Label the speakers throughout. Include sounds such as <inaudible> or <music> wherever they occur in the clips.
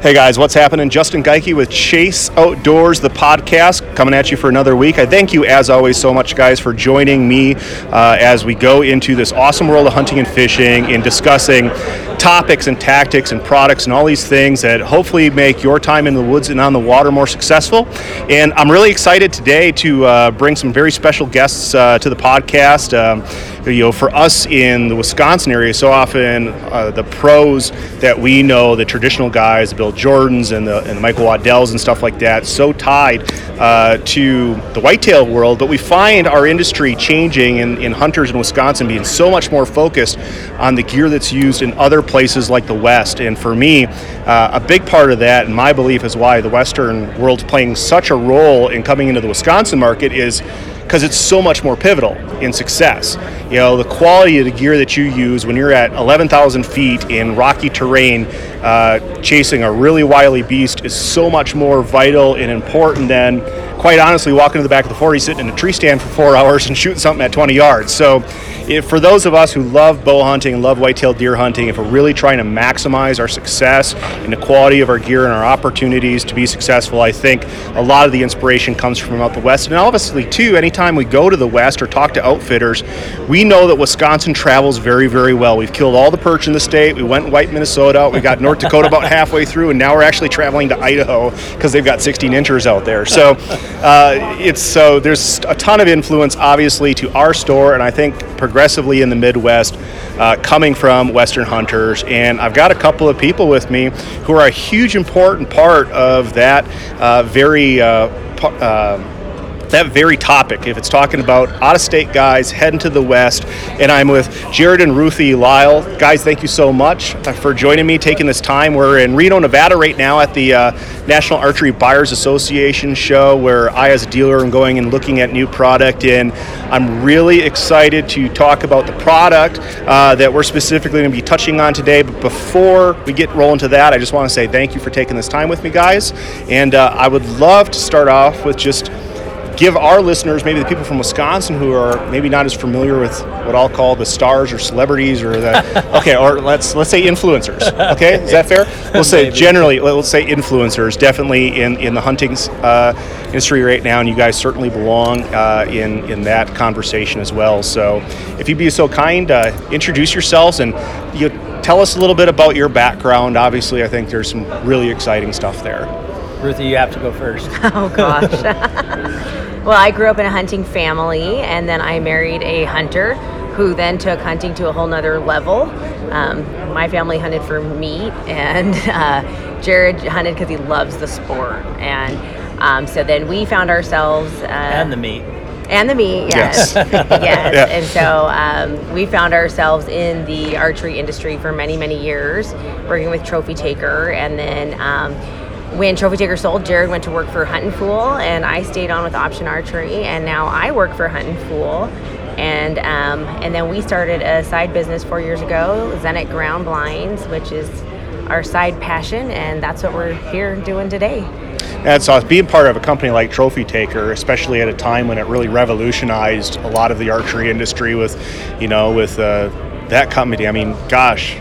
Speaker 1: Hey guys, what's happening? Justin Geike with Chase Outdoors, the podcast, coming at you for another week. I thank you, as always, so much, guys, for joining me uh, as we go into this awesome world of hunting and fishing and discussing topics and tactics and products and all these things that hopefully make your time in the woods and on the water more successful. And I'm really excited today to uh, bring some very special guests uh, to the podcast. Um, you know, for us in the Wisconsin area, so often uh, the pros that we know, the traditional guys, the Bill Jordans and the, and Michael Waddells and stuff like that, so tied uh, to the whitetail world. But we find our industry changing in, in hunters in Wisconsin being so much more focused on the gear that's used in other places like the West. And for me, uh, a big part of that, and my belief is why the Western world's playing such a role in coming into the Wisconsin market is because it's so much more pivotal in success. You know, the quality of the gear that you use when you're at 11,000 feet in rocky terrain, uh, chasing a really wily beast is so much more vital and important than, quite honestly, walking to the back of the 40, sitting in a tree stand for four <laughs> hours and shooting something at 20 yards. So, if, for those of us who love bow hunting and love whitetail deer hunting, if we're really trying to maximize our success and the quality of our gear and our opportunities to be successful, I think a lot of the inspiration comes from out the West. And obviously, too, anytime we go to the West or talk to outfitters, we know that Wisconsin travels very, very well. We've killed all the perch in the state. We went white Minnesota. We got North Dakota about <laughs> halfway through, and now we're actually traveling to Idaho because they've got 16 inchers out there. So uh, it's so there's a ton of influence, obviously, to our store, and I think progressively in the Midwest, uh, coming from Western hunters. And I've got a couple of people with me who are a huge, important part of that uh, very. Uh, uh, that very topic. If it's talking about out of state guys heading to the West, and I'm with Jared and Ruthie Lyle. Guys, thank you so much for joining me, taking this time. We're in Reno, Nevada right now at the uh, National Archery Buyers Association show where I, as a dealer, am going and looking at new product. And I'm really excited to talk about the product uh, that we're specifically going to be touching on today. But before we get rolling to that, I just want to say thank you for taking this time with me, guys. And uh, I would love to start off with just give our listeners, maybe the people from Wisconsin who are maybe not as familiar with what I'll call the stars or celebrities or the <laughs> okay, or let's let's say influencers. Okay, is that fair? We'll say generally, let's say influencers. Definitely in in the hunting uh, industry right now, and you guys certainly belong uh, in in that conversation as well. So, if you'd be so kind, uh, introduce yourselves and you tell us a little bit about your background. Obviously, I think there's some really exciting stuff there.
Speaker 2: Ruthie, you have to go first. <laughs>
Speaker 3: Oh gosh. <laughs> Well, I grew up in a hunting family, and then I married a hunter who then took hunting to a whole nother level. Um, my family hunted for meat, and <laughs> uh, Jared hunted because he loves the sport. And um, so then we found ourselves. Uh,
Speaker 2: and the meat.
Speaker 3: And the meat, yes. Yes. <laughs> yes. Yeah. And so um, we found ourselves in the archery industry for many, many years, working with Trophy Taker. And then um, when Trophy Taker sold, Jared went to work for Huntin' Fool, and I stayed on with Option Archery, and now I work for Huntin' Fool. And um, and then we started a side business four years ago, Zenit Ground Blinds, which is our side passion, and that's what we're here doing today.
Speaker 1: And so, Being part of a company like Trophy Taker, especially at a time when it really revolutionized a lot of the archery industry with, you know, with uh, that company. I mean, gosh,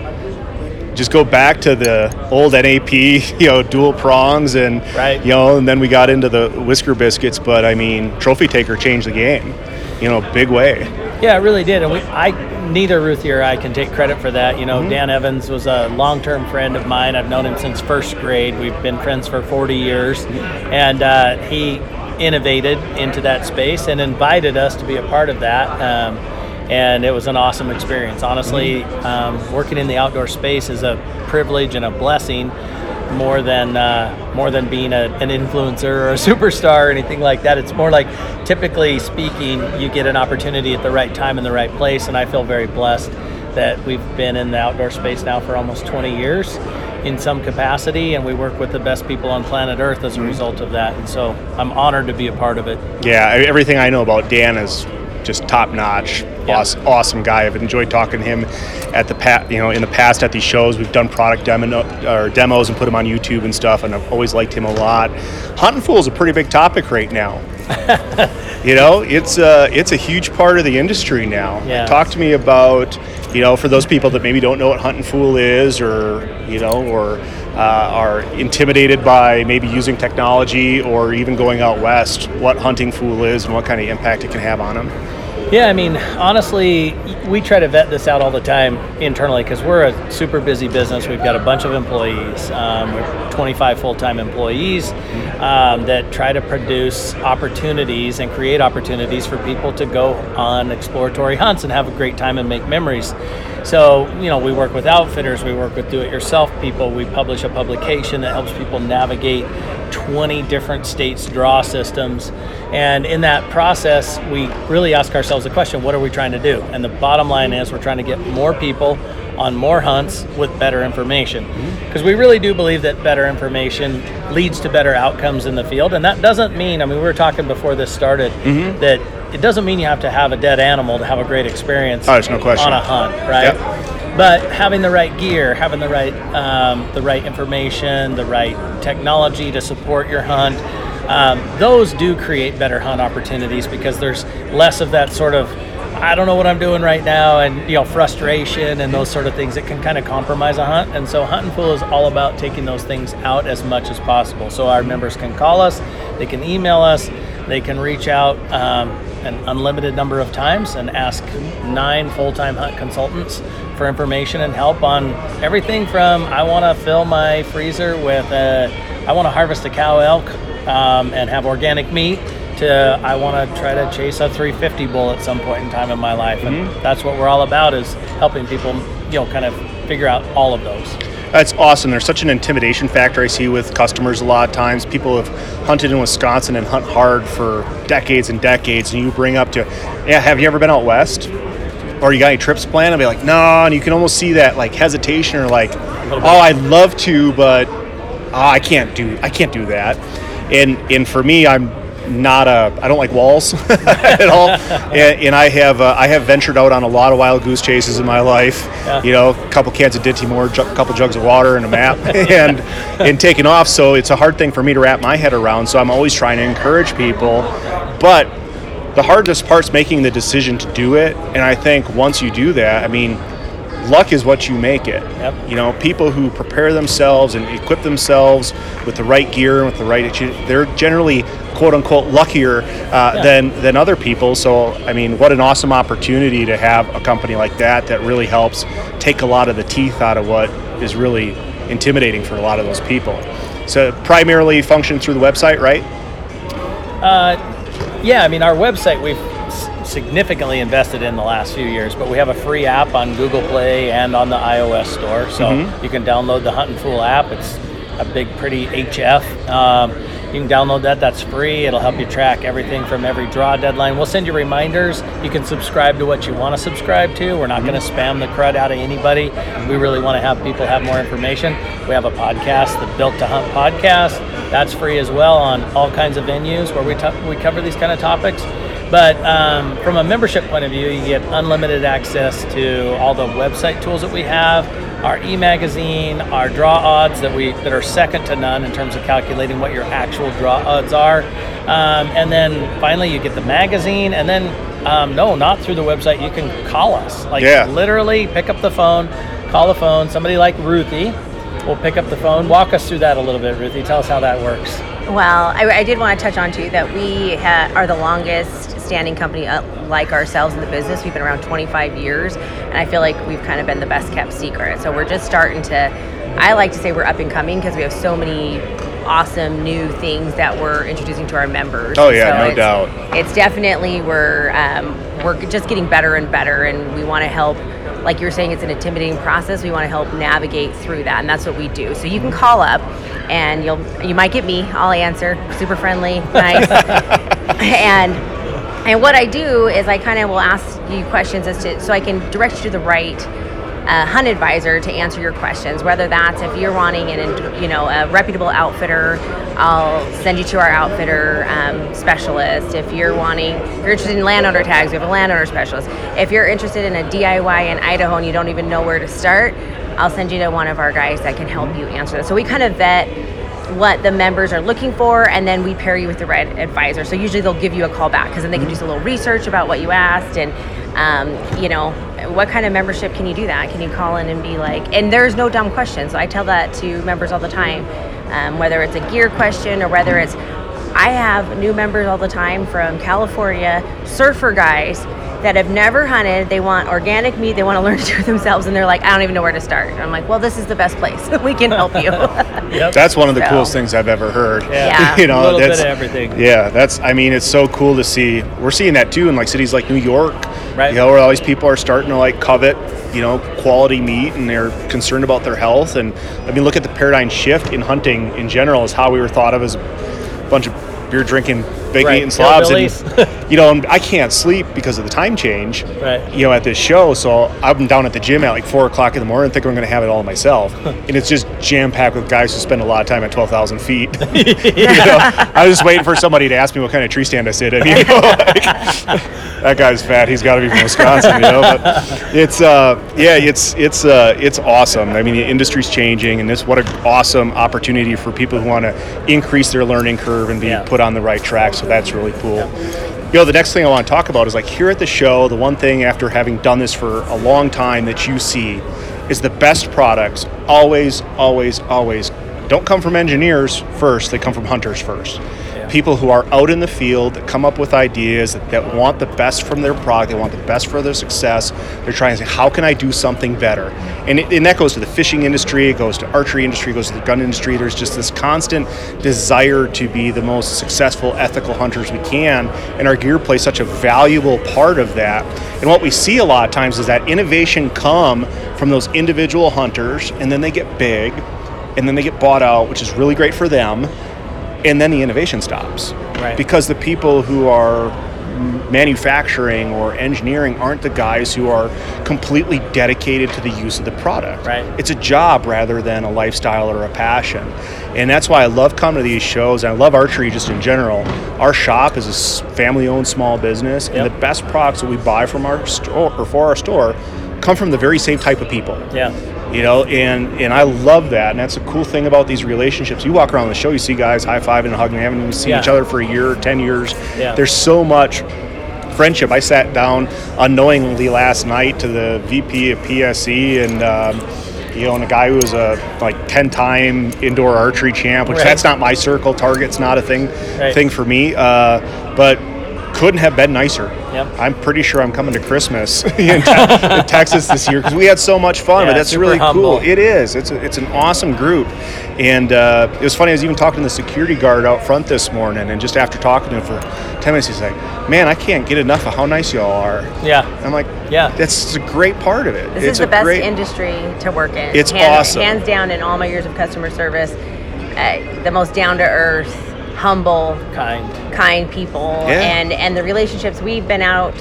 Speaker 1: just go back to the old NAP, <laughs> you know, dual prongs, and right. you know, and then we got into the whisker biscuits. But I mean, Trophy Taker changed the game, you know, big way.
Speaker 2: Yeah, it really did, and we, I, neither Ruthie or I can take credit for that. You know, mm-hmm. Dan Evans was a long-term friend of mine. I've known him since first grade. We've been friends for 40 years, and uh, he innovated into that space and invited us to be a part of that. Um, and it was an awesome experience. Honestly, um, working in the outdoor space is a privilege and a blessing more than uh, more than being a, an influencer or a <laughs> superstar or anything like that. It's more like, typically speaking, you get an opportunity at the right time in the right place, and I feel very blessed that we've been in the outdoor space now for almost 20 years in some capacity and we work with the best people on planet earth as a mm-hmm. result of that and so i'm honored to be a part of it
Speaker 1: yeah everything i know about dan is just top notch, awesome, awesome guy. I've enjoyed talking to him at the pat, you know, in the past at these shows. We've done product demo or demos and put them on YouTube and stuff, and I've always liked him a lot. Hunting Fool is a pretty big topic right now. <laughs> you know, it's a it's a huge part of the industry now. Yeah. Talk to me about you know, for those people that maybe don't know what hunting fool is, or you know, or are intimidated by maybe using technology or even going out west, what hunting fool is and what kind of impact it can have on them.
Speaker 2: Yeah, I mean, honestly, we try to vet this out all the time internally because we're a super busy business. We've got a bunch of employees. Um, we're 25 full-time employees um, that try to produce opportunities and create opportunities for people to go on exploratory hunts and have a great time and make memories. So, you know, we work with outfitters, we work with do-it-yourself people. We publish a publication that helps people navigate 20 different states' draw systems. And in that process, we really ask ourselves the question what are we trying to do? And the bottom line is we're trying to get more people on more hunts with better information. Because we really do believe that better information leads to better outcomes in the field. And that doesn't mean, I mean, we were talking before this started, that it doesn't mean you have to have a dead animal to have a great experience
Speaker 1: Oh, there's no question.
Speaker 2: on a hunt, right?
Speaker 1: Yep.
Speaker 2: But having the right gear, having the right um, the right information, the right technology to support your hunt, um, those do create better hunt opportunities because there's less of that sort of I don't know what I'm doing right now, and you know frustration and those sort of things that can kind of compromise a hunt. And so Huntin' Fool is all about taking those things out as much as possible. So our members can call us, they can email us, they can reach out um, an unlimited number of times and ask nine full-time hunt consultants for information and help on everything from I want to fill my freezer with a, I want to harvest a cow elk um, and have organic meat to I want to try to chase a 350 bull at some point in time in my life, and mm-hmm. that's what we're all about is helping people, you know, kind of figure out all of those.
Speaker 1: That's awesome. There's such an intimidation factor I see with customers a lot of times. People have hunted in Wisconsin and hunt hard for decades and decades, and you bring up to, yeah, have you ever been out west? Or you got any trips planned? I'll be like, no, and you can almost see that like hesitation or like, oh, I'd love to, but oh, I can't do, I can't do that. And and for me, I'm not a, I don't like walls <laughs> at all. <laughs> and, and I have uh, I have ventured out on a lot of wild goose chases in my life.
Speaker 2: Yeah.
Speaker 1: You know, a couple cans of Dinty Moore, a couple jugs of water, and a map, <laughs> and and taking off. So it's a hard thing for me to wrap my head around. So I'm always trying to encourage people, but the hardest part's making the decision to do it. And I think once you do that, I mean, luck is what you make it.
Speaker 2: Yep.
Speaker 1: You know, people who prepare themselves and equip themselves with the right gear and with the right, they're generally quote unquote luckier uh,
Speaker 2: Yeah.
Speaker 1: than than other people. So I mean, what an awesome opportunity to have a company like that that really helps take a lot of the teeth out of what is really intimidating for a lot of those people. So primarily function through the website, right?
Speaker 2: Yeah, I mean, our website we've significantly invested in the last few years, but we have a free app on Google Play and on the iOS store. So you can download the Huntin' Fool app. It's a big, pretty HF. Um, you can download that. That's free. It'll help you track everything from every draw deadline. We'll send you reminders. You can subscribe to what you want to subscribe to. We're not going to spam the crud out of anybody. We really want to have people have more information. We have a podcast, the Built to Hunt podcast. That's free as well on all kinds of venues where we, to- we cover these kind of topics. But um, from a membership point of view, you get unlimited access to all the website tools that we have, our e-magazine, our draw odds that we that are second to none in terms of calculating what your actual draw odds are, um, and then finally you get the magazine, and then um, no, not through the website. You can call us, like
Speaker 1: Yeah.
Speaker 2: literally pick up the phone, call the phone. Somebody like Ruthie will pick up the phone. Walk us through that a little bit, Ruthie. Tell us how that works.
Speaker 3: Well, I, I did want to touch on too that we ha- are the longest standing company uh, like ourselves in the business. We've been around 25 years, and I feel like we've kind of been the best kept secret. So we're just starting to. I like to say we're up and coming because we have so many awesome new things that we're introducing to our members.
Speaker 1: Oh, yeah,
Speaker 3: So
Speaker 1: no
Speaker 3: it's-
Speaker 1: doubt.
Speaker 3: It's definitely we're um, we're just getting better and better, and we want to help. Like you're saying, it's an intimidating process. We want to help navigate through that, and that's what we do. So you can call up, and you'll you might get me. I'll answer. Super friendly, nice, <laughs> and and what I do is I kind of will ask you questions as to so I can direct you to the right uh, hunt advisor to answer your questions. Whether that's if you're wanting an you know a reputable outfitter, I'll send you to our outfitter um, specialist. If you're wanting, if you're interested in landowner tags, we have a landowner specialist. If you're interested in a DIY in Idaho and you don't even know where to start, I'll send you to one of our guys that can help you answer that. So we kind of vet what the members are looking for, and then we pair you with the right advisor. So usually they'll give you a call back because then they can do a little research about what you asked and, um, you know, what kind of membership can you do that? Can you call in and be like, and there's no dumb questions. So I tell that to members all the time, um, whether it's a gear question or whether it's, I have new members all the time from California, surfer guys that have never hunted. They want organic meat. They want to <laughs> learn to do it themselves, and they're like, I don't even know where to start. And I'm like, well, this is the best place. <laughs> we can help you. <laughs>
Speaker 2: Yep.
Speaker 1: That's one of the
Speaker 3: So-
Speaker 1: coolest things I've ever heard.
Speaker 3: Yeah. <laughs>
Speaker 1: you know,
Speaker 2: a little bit
Speaker 1: that's
Speaker 2: of everything.
Speaker 1: Yeah, that's. I mean, it's so cool to see. We're seeing that too in like cities like New York,
Speaker 2: Right.
Speaker 1: You know, where all these people are starting to like covet, you know, quality meat, and they're concerned about their health. And I mean, look at the paradigm shift in hunting in general. Is how we were thought of as a bunch of beer drinking, big
Speaker 2: Right,
Speaker 1: eating slobs, and <laughs> you know, and I can't sleep because of the time change.
Speaker 2: Right.
Speaker 1: You know, at this show, so I'm down at the gym at like four o'clock in the morning, thinking I'm going to have it all myself, <laughs> and it's just jam packed with guys who spend a lot of time at twelve thousand feet. <laughs> you know, I was just waiting for somebody to ask me what kind of tree stand I sit in. You know, like, that guy's fat. He's got to be from Wisconsin. You know, but it's uh, yeah, it's it's uh, it's awesome. I mean, the industry's changing, and this what an awesome opportunity for people who want to increase their learning curve and be
Speaker 2: Yeah.
Speaker 1: put on the right track. So that's really cool. You know, the next thing I want to talk about is like here at the show, the one thing after having done this for a long time that you see is the best products always, always, always don't come from engineers first, they come from hunters first. People who are out in the field that come up with ideas that, that want the best from their product, they want the best for their success. They're trying to say, how can I do something better? And, it, and that goes to the fishing industry, it goes to archery industry, it goes to the gun industry. There's just this constant desire to be the most successful, ethical hunters we can, and our gear plays such a valuable part of that. And what we see a lot of times is that innovation come from those individual hunters, and then they get big, and then they get bought out, which is really great for them, and then the innovation stops.
Speaker 2: Right.
Speaker 1: Because the people who are manufacturing or engineering aren't the guys who are completely dedicated to the use of the product.
Speaker 2: Right.
Speaker 1: It's a job rather than a lifestyle or a passion. And that's why I love coming to these shows. And I love archery just in general. Our shop is a family-owned small business, and
Speaker 2: Yep.
Speaker 1: the best products that we buy from our store or for our store come from the very same type of people
Speaker 2: Yeah.
Speaker 1: You know and and i love that and that's a cool thing about these relationships you walk around the show you see guys high-fiving and hugging they haven't even seen
Speaker 2: Yeah.
Speaker 1: each other for a year 10 years
Speaker 2: Yeah.
Speaker 1: there's so much friendship i sat down unknowingly last night to the vp of pse and um, you know, and a guy who was a like ten-time indoor archery champ, which
Speaker 2: Right.
Speaker 1: that's not my circle. Target's not a thing
Speaker 2: Right.
Speaker 1: thing for me. Uh, but couldn't have been nicer.
Speaker 2: Yep.
Speaker 1: I'm pretty sure I'm coming to Christmas <laughs> <laughs> in, te- in Texas this year because we had so much fun.
Speaker 2: Yeah,
Speaker 1: but that's really
Speaker 2: humble.
Speaker 1: cool. It is. It's a, it's an awesome group, and uh, it was funny. I was even talking to the security guard out front this morning, and just after talking to him for ten minutes, he's like, "Man, I can't get enough of how nice y'all are."
Speaker 2: Yeah.
Speaker 1: I'm like,
Speaker 2: Yeah.
Speaker 1: that's a great part of it.
Speaker 3: This
Speaker 1: it's
Speaker 3: is the
Speaker 1: a
Speaker 3: best
Speaker 1: great,
Speaker 3: industry to work in.
Speaker 1: It's
Speaker 3: hands,
Speaker 1: awesome.
Speaker 3: Hands down, in all my years of customer service, uh, the most down to earth, humble,
Speaker 2: Kind.
Speaker 3: kind people,
Speaker 1: Yeah.
Speaker 3: and and the relationships. We've been out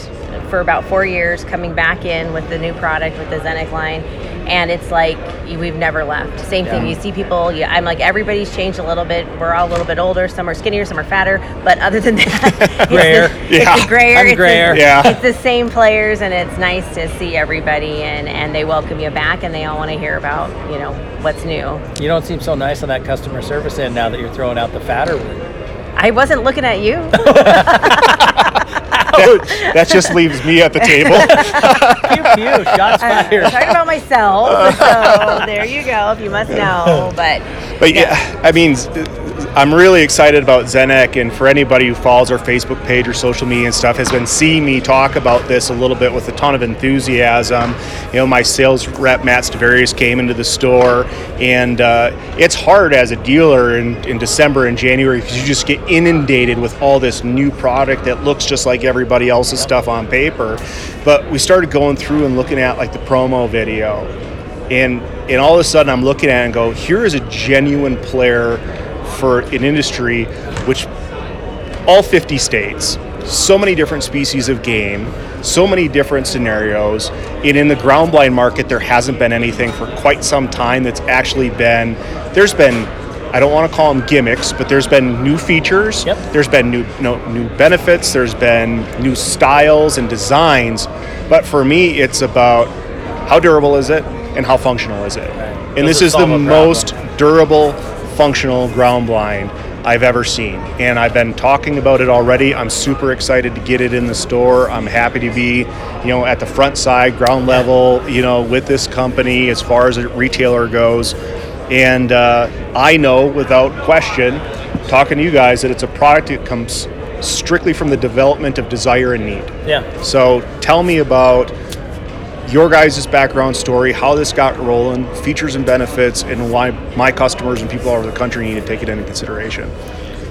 Speaker 3: for about four years, coming back in with the new product with the Zenic line, and it's like we've never left. Same thing. You see people. Yeah, I'm like everybody's changed a little bit. We're all a little bit older. Some are skinnier, some are fatter. But other than <laughs> that, it's <laughs>
Speaker 2: Grayer.
Speaker 3: the-
Speaker 1: Yeah.
Speaker 3: It's the grayer.
Speaker 2: I'm
Speaker 3: it's the-
Speaker 2: grayer.
Speaker 1: Yeah.
Speaker 3: it's the same players and it's nice to see everybody and, and they welcome you back and they all want to hear about you know what's new
Speaker 2: You don't seem so nice on that customer service end now that you're throwing out the fatter one.
Speaker 3: i wasn't looking at you <laughs>
Speaker 1: that, <laughs> that just leaves me at the table. <laughs>
Speaker 2: Pew pew, shots
Speaker 3: i'm talking about myself. <laughs> So there you go if you must know but
Speaker 1: But yeah, I mean, I'm really excited about Zenek, and for anybody who follows our Facebook page or social media and stuff, has been seeing me talk about this a little bit with a ton of enthusiasm. You know, my sales rep Matt Stavarius came into the store, and uh, it's hard as a dealer in, in December and January because you just get inundated with all this new product that looks just like everybody else's stuff on paper. But we started going through and looking at like the promo video and and all of a sudden I'm looking at it and go, here is a genuine player for an industry which all 50 states, so many different species of game, so many different scenarios. And in the ground blind market, there hasn't been anything for quite some time that's actually been, there's been, I don't want to call them gimmicks, but there's been new features,
Speaker 2: Yep.
Speaker 1: there's been new, no, new benefits, there's been new styles and designs. But for me, it's about how durable is it and how functional is it? And
Speaker 2: Does
Speaker 1: this is the most durable, functional ground blind I've ever seen. And I've been talking about it already. I'm super excited to get it in the store. I'm happy to be, you know, at the front side, ground level, you know, with this company as far as a retailer goes. And uh, I know without question, talking to you guys, that it's a product that comes strictly from the development of desire and need.
Speaker 2: Yeah.
Speaker 1: So tell me about your guys' background story, how this got rolling, features and benefits, and why my customers and people all over the country need to take it into consideration.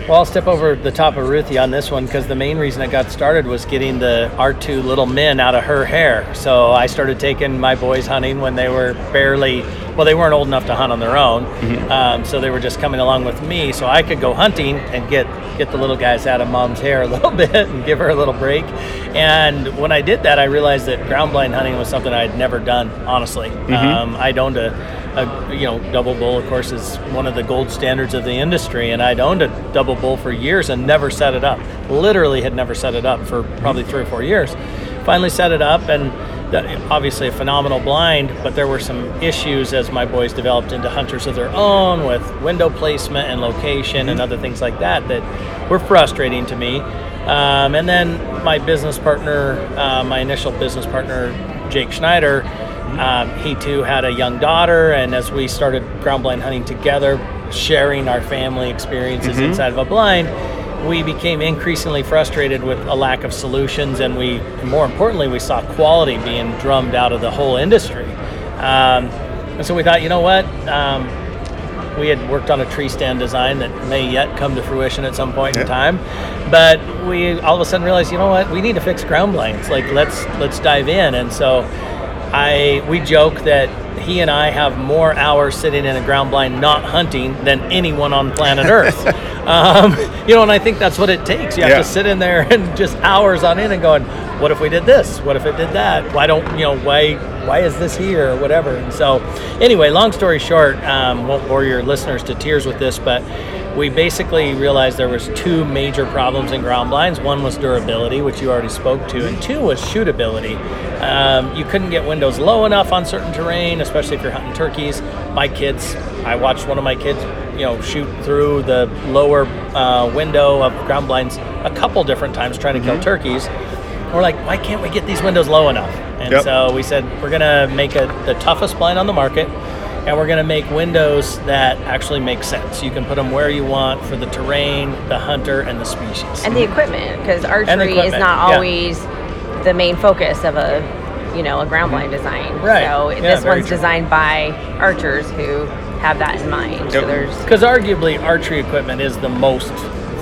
Speaker 2: Well, I'll step over the top of Ruthie on this one because the main reason it got started was getting the R2 little men out of her hair. So I started taking my boys hunting when they were barely, well, they weren't old enough to hunt on their own. Mm-hmm. Um, so they were just coming along with me. So I could go hunting and get, get the little guys out of mom's hair a <laughs> little bit and give her a little break. And when I did that, I realized that ground blind hunting was something I'd never done, honestly. Mm-hmm. Um, I'd owned a a, you know, double bull, of course, is one of the gold standards of the industry. And I'd owned a double bull for years and never set it up. Literally had never set it up for probably three or four years. Finally set it up, and obviously a phenomenal blind, but there were some issues as my boys developed into hunters of their own with window placement and location and other things like that that were frustrating to me. Um, and then my business partner, uh, my initial business partner, Jake Schneider, um, he too had a young daughter, and as we started ground blind hunting together, sharing our family experiences mm-hmm. inside of a blind, we became increasingly frustrated with a lack of solutions, and we, more importantly, we saw quality being drummed out of the whole industry. Um, and so we thought, you know what? Um, we had worked on a tree stand design that may yet come to fruition at some point yeah. in time, but we all of a sudden realized, you know what? We need to fix ground blinds. Like let's let's dive in, and so I we joke that he and I have more hours sitting in a ground blind not hunting than anyone on planet <laughs> Earth. Um, <laughs> you know, and I think that's what it takes. You have yeah. to sit in there <laughs> and just hours on in and going, what if we did this? What if it did that? Why don't you know why why is this here or whatever? And so, anyway, long story short, um, won't bore your listeners to tears with this, but we basically realized there was two major problems in ground blinds. One was durability, which you already spoke to, and two was shootability. Um, you couldn't get windows low enough on certain terrain, especially if you're hunting turkeys. My kids, I watched one of my kids, you know, shoot through the lower uh, window of ground blinds a couple different times trying to mm-hmm. kill turkeys. We're like, why can't we get these windows low enough? And yep. so we said we're gonna make a, the toughest blind on the market and we're going to make windows that actually make sense. You can put them where you want for the terrain, the hunter, and the species.
Speaker 3: And the equipment, because archery is not always yeah. the main focus of a, you know, a ground blind design.
Speaker 2: Right.
Speaker 3: So yeah, this one's true. designed by archers who have that in mind. Yep. So there's
Speaker 2: because arguably archery equipment is the most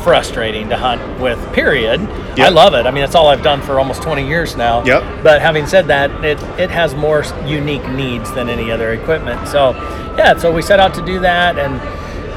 Speaker 2: frustrating to hunt with. Period. Yep. I love it. I mean, that's all I've done for almost 20 years now.
Speaker 1: Yep.
Speaker 2: But having said that, it it has more unique needs than any other equipment. So, yeah. So we set out to do that, and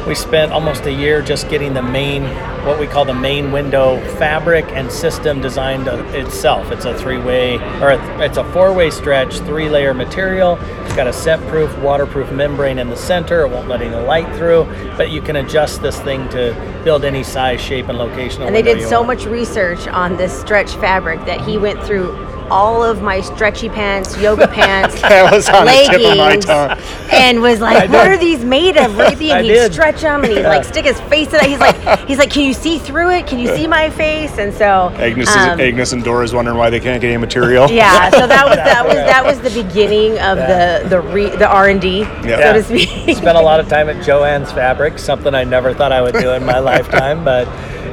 Speaker 2: we spent almost a year just getting the main, what we call the main window fabric and system designed itself. It's a three-way, or it's a four-way stretch, three-layer material. It's got a scent-proof, waterproof membrane in the center. It won't let any light through, but you can adjust this thing to build any size, shape, and location.
Speaker 3: And they did so want. much research on this stretch fabric that he went through all of my stretchy pants, yoga <laughs> pants, <laughs> leggings, tongue. and was like, "What are these made of, Ruthie?" <laughs> And he'd stretch them and he'd like stick his face in it. He's like, <laughs> "He's like, can you see through it? Can you see my face?" And so
Speaker 1: Agnes, um, Agnes and Dora is wondering why they can't get any material.
Speaker 3: Yeah, so that was that was that was the beginning of yeah. the the re, the R and D, so to speak.
Speaker 2: Spent a lot of time at Jo-Ann's Fabric, something I never thought I would do in my lifetime, but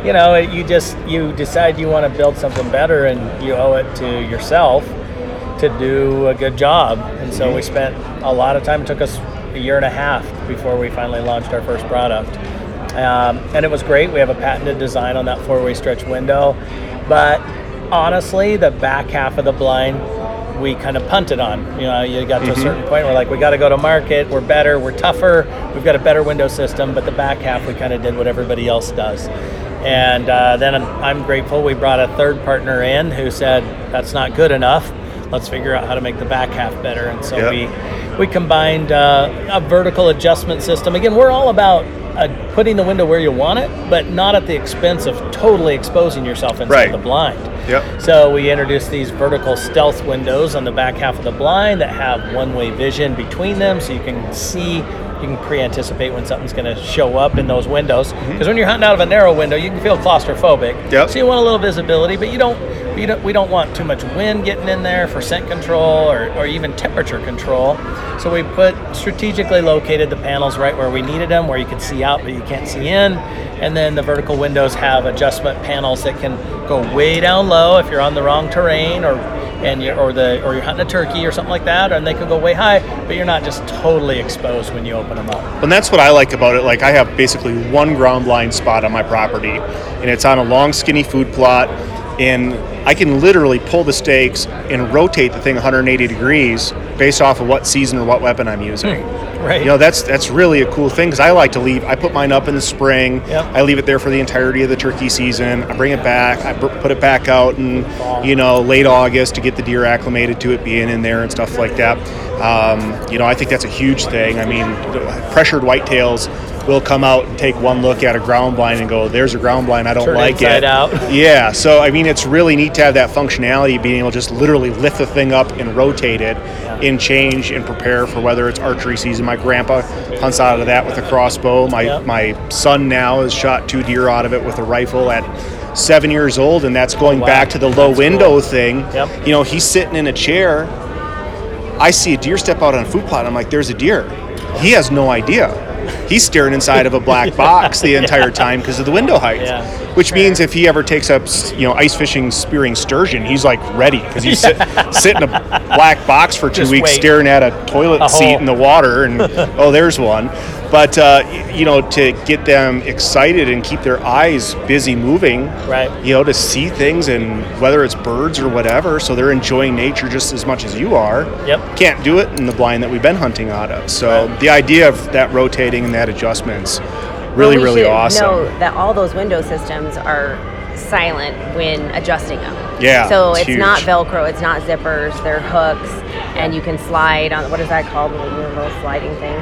Speaker 2: you know, you just you decide you want to build something better, and you owe it to yourself to do a good job. And so we spent a lot of time. It took us a year and a half before we finally launched our first product. Um, and it was great. We have a patented design on that four-way stretch window, but honestly, the back half of the blind we kind of punted on. You know, you got to mm-hmm. a certain point where like we got to go to market. We're better. We're tougher. We've got a better window system. But the back half, we kind of did what everybody else does. And uh, then I'm grateful we brought a third partner in who said, that's not good enough. Let's figure out how to make the back half better. And so yep. we, we combined uh, a vertical adjustment system. Again, we're all about uh, putting the window where you want it, but not at the expense of totally exposing yourself inside right. the blind.
Speaker 1: Yep.
Speaker 2: So we introduced these vertical stealth windows on the back half of the blind that have one-way vision between them, so you can see you can pre-anticipate when something's going to show up in those windows. Because when you're hunting out of a narrow window, you can feel claustrophobic.
Speaker 1: Yep.
Speaker 2: So you want a little visibility, but you don't. We don't, we don't want too much wind getting in there for scent control or, or even temperature control. So we put strategically located the panels right where we needed them, where you can see out but you can't see in. And then the vertical windows have adjustment panels that can go way down low if you're on the wrong terrain or and you're, or the or you're hunting a turkey or something like that, and they could go way high, but you're not just totally exposed when you open them up.
Speaker 1: And that's what I like about it. Like I have basically one ground blind spot on my property, and it's on a long, skinny food plot, and I can literally pull the stakes and rotate the thing 180 degrees based off of what season or what weapon I'm using.
Speaker 2: Right.
Speaker 1: You know, that's that's really a cool thing because I like to leave. I put mine up in the spring.
Speaker 2: Yep.
Speaker 1: I leave it there for the entirety of the turkey season. I bring it back. I put it back out in you know late August to get the deer acclimated to it being in there and stuff like that. Um, you know, I think that's a huge thing. I mean, pressured whitetails will come out and take one look at a ground blind and go, "There's a ground blind. I don't
Speaker 2: Turn
Speaker 1: like it."
Speaker 2: out. <laughs>
Speaker 1: Yeah. So I mean, it's really neat to have that functionality, being able to just literally lift the thing up and rotate it, and change and prepare for whether it's archery season. My grandpa hunts out of that with a crossbow. My my son now has shot two deer out of it with a rifle at seven years old, and that's oh, going
Speaker 2: wow.
Speaker 1: back to the low
Speaker 2: That's
Speaker 1: window
Speaker 2: cool.
Speaker 1: thing.
Speaker 2: Yep.
Speaker 1: You know, he's sitting in a chair. I see a deer step out on a food plot. I'm like, "There's a deer." He has no idea. He's staring inside of a black box the <laughs> entire time because of the window height.
Speaker 2: Yeah.
Speaker 1: Which means if he ever takes up, you know, ice fishing, spearing sturgeon, he's like ready because he's <laughs> sit, sitting in a black box for two
Speaker 2: Just
Speaker 1: weeks
Speaker 2: wait.
Speaker 1: staring at a toilet
Speaker 2: A
Speaker 1: seat
Speaker 2: hole.
Speaker 1: in the water, and <laughs> oh, there's one. But uh, you know, to get them excited and keep their eyes busy moving,
Speaker 2: Right.
Speaker 1: You know, to see things and whether it's birds or whatever, so they're enjoying nature just as much as you are.
Speaker 2: Yep.
Speaker 1: Can't do it in the blind that we've been hunting out of. So
Speaker 2: Right.
Speaker 1: the idea of that rotating and that adjustments, really,
Speaker 3: Well, we
Speaker 1: really
Speaker 3: should
Speaker 1: awesome.
Speaker 3: Know that all those window systems are silent when adjusting them.
Speaker 1: Yeah,
Speaker 3: So
Speaker 1: it's
Speaker 3: it's, not. Velcro, it's not zippers, they're hooks, and you can slide on what is that called? The little, little sliding thing.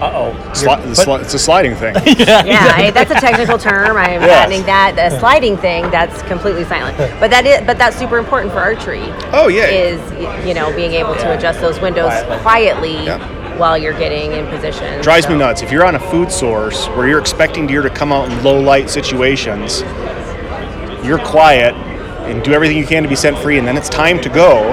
Speaker 2: Uh oh.
Speaker 1: Sli- sli- it's a sliding thing. <laughs>
Speaker 3: Yeah, I, that's a technical term. I am <laughs>
Speaker 1: Yes.
Speaker 3: patenting that. The sliding thing that's completely silent, but that is but that's super important for archery.
Speaker 1: Oh, yeah.
Speaker 3: is you know being able to adjust those windows
Speaker 2: Quietly.
Speaker 3: quietly,
Speaker 1: Yep.
Speaker 3: While you're getting in position.
Speaker 1: drives me nuts. If you're on a food source where you're expecting deer to come out in low light situations, you're quiet and do everything you can to be scent free, and then it's time to go.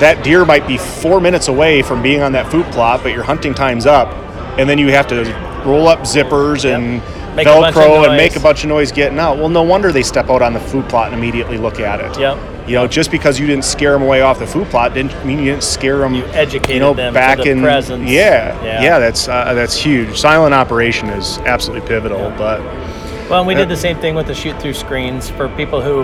Speaker 1: That deer might be four minutes away from being on that food plot, but your hunting time's up, and then you have to roll up zippers and
Speaker 2: Make a bunch of
Speaker 1: Velcro and make a bunch of noise getting out. Well, no wonder they step out on the food plot and immediately look at it.
Speaker 2: Yep.
Speaker 1: You know, just because you didn't scare them away off the food plot didn't mean you didn't scare them. You
Speaker 2: educated
Speaker 1: know,
Speaker 2: them
Speaker 1: back
Speaker 2: the
Speaker 1: in
Speaker 2: presence.
Speaker 1: Yeah,
Speaker 2: Yeah.
Speaker 1: yeah, that's uh, that's huge. Silent operation is absolutely pivotal, but
Speaker 2: Well, and we did the same thing with the shoot through screens for people who,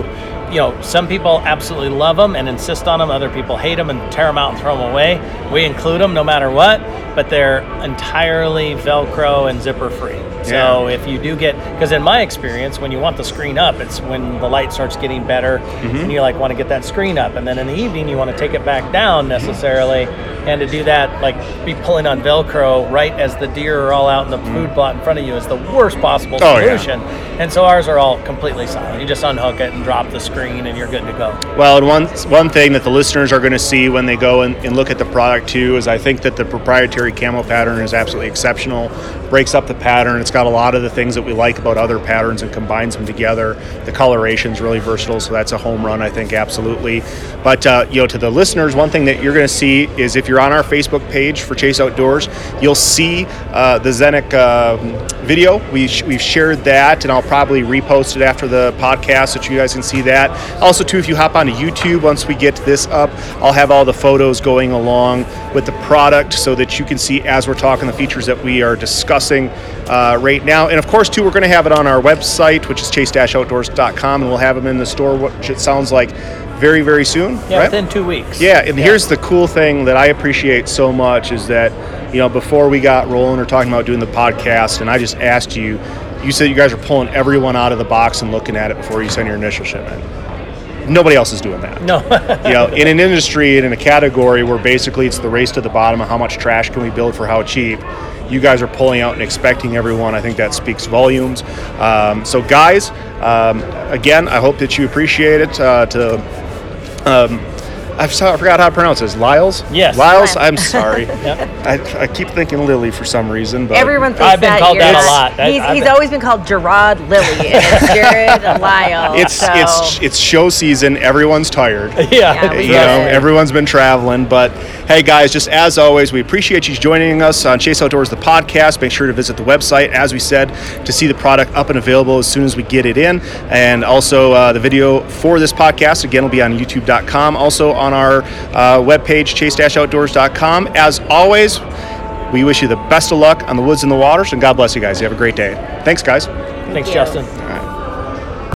Speaker 2: you know, some people absolutely love them and insist on them. Other people hate them and tear them out and throw them away. We include them no matter what, but they're entirely Velcro and zipper free. So
Speaker 1: Yeah.
Speaker 2: if you do get, because in my experience, when you want the screen up, it's when the light starts getting better
Speaker 1: Mm-hmm.
Speaker 2: and you like want to get that screen up. And then in the evening, you want to take it back down necessarily. And to do that, like be pulling on Velcro right as the deer are all out in the food plot in front of you is the worst possible.
Speaker 1: Oh, yeah.
Speaker 2: solution. And so ours are all completely silent. You just unhook it and drop the screen, and you're good to go.
Speaker 1: Well, and one one thing that the listeners are going to see when they go and, and look at the product too is I think that the proprietary camo pattern is absolutely exceptional. Breaks up the pattern. It's got a lot of the things that we like about other patterns and combines them together. The coloration is really versatile, so that's a home run, I think, absolutely. But uh, you know, to the listeners, one thing that you're going to see is if you're on our Facebook page for Chase Outdoors, you'll see uh, the Zenic uh, video. We sh- we've shared that, and I'll probably repost it after the podcast so you guys can see that. Also, too, if you hop onto YouTube once we get this up, I'll have all the photos going along with the product so that you can see as we're talking the features that we are discussing uh, right now. And of course, too, we're going to have it on our website, which is chase-outdoors.com, and we'll have them in the store, which it sounds like very, very soon.
Speaker 2: Yeah,
Speaker 1: right?
Speaker 2: within two weeks.
Speaker 1: Yeah, and here's the cool thing that I appreciate so much is that, you know, before we got rolling or talking about doing the podcast, and I just asked you, you said you guys are pulling everyone out of the box and looking at it before you send your initial shipment. Nobody else is doing that.
Speaker 2: No.
Speaker 1: You know, <laughs> in an industry and in a category where basically it's the race to the bottom of how much trash can we build for how cheap, you guys are pulling out and expecting everyone. I think that speaks volumes. Um, so, guys, um, again, I hope that you appreciate it. Uh, to um, I saw- I forgot how to pronounce this. Lyles.
Speaker 2: Yes.
Speaker 1: Lyles.
Speaker 3: Lyles.
Speaker 1: I'm sorry. <laughs>
Speaker 2: Yep.
Speaker 1: I, I keep thinking Lily for some reason, but
Speaker 3: Everyone thinks
Speaker 2: I've been
Speaker 3: that
Speaker 2: called that a lot. I-
Speaker 3: He's, he's
Speaker 2: been-
Speaker 3: always been called Gerard Lily, <laughs> and it's Jared Lyle.
Speaker 1: it's
Speaker 3: so.
Speaker 1: it's it's show season. Everyone's tired. <laughs>
Speaker 2: Yeah.
Speaker 3: Yeah,
Speaker 1: you know, everyone's been traveling. But hey, guys, just as always, we appreciate you joining us on Chase Outdoors, the podcast. Make sure to visit the website, as we said, to see the product up and available as soon as we get it in. And also, uh, the video for this podcast, again, will be on youtube.com. Also, on our uh, webpage, chase-outdoors.com. As always, we wish you the best of luck on the woods and the waters, and God bless you guys. You have a great day. Thanks, guys.
Speaker 2: Thanks,
Speaker 3: you.
Speaker 2: Justin.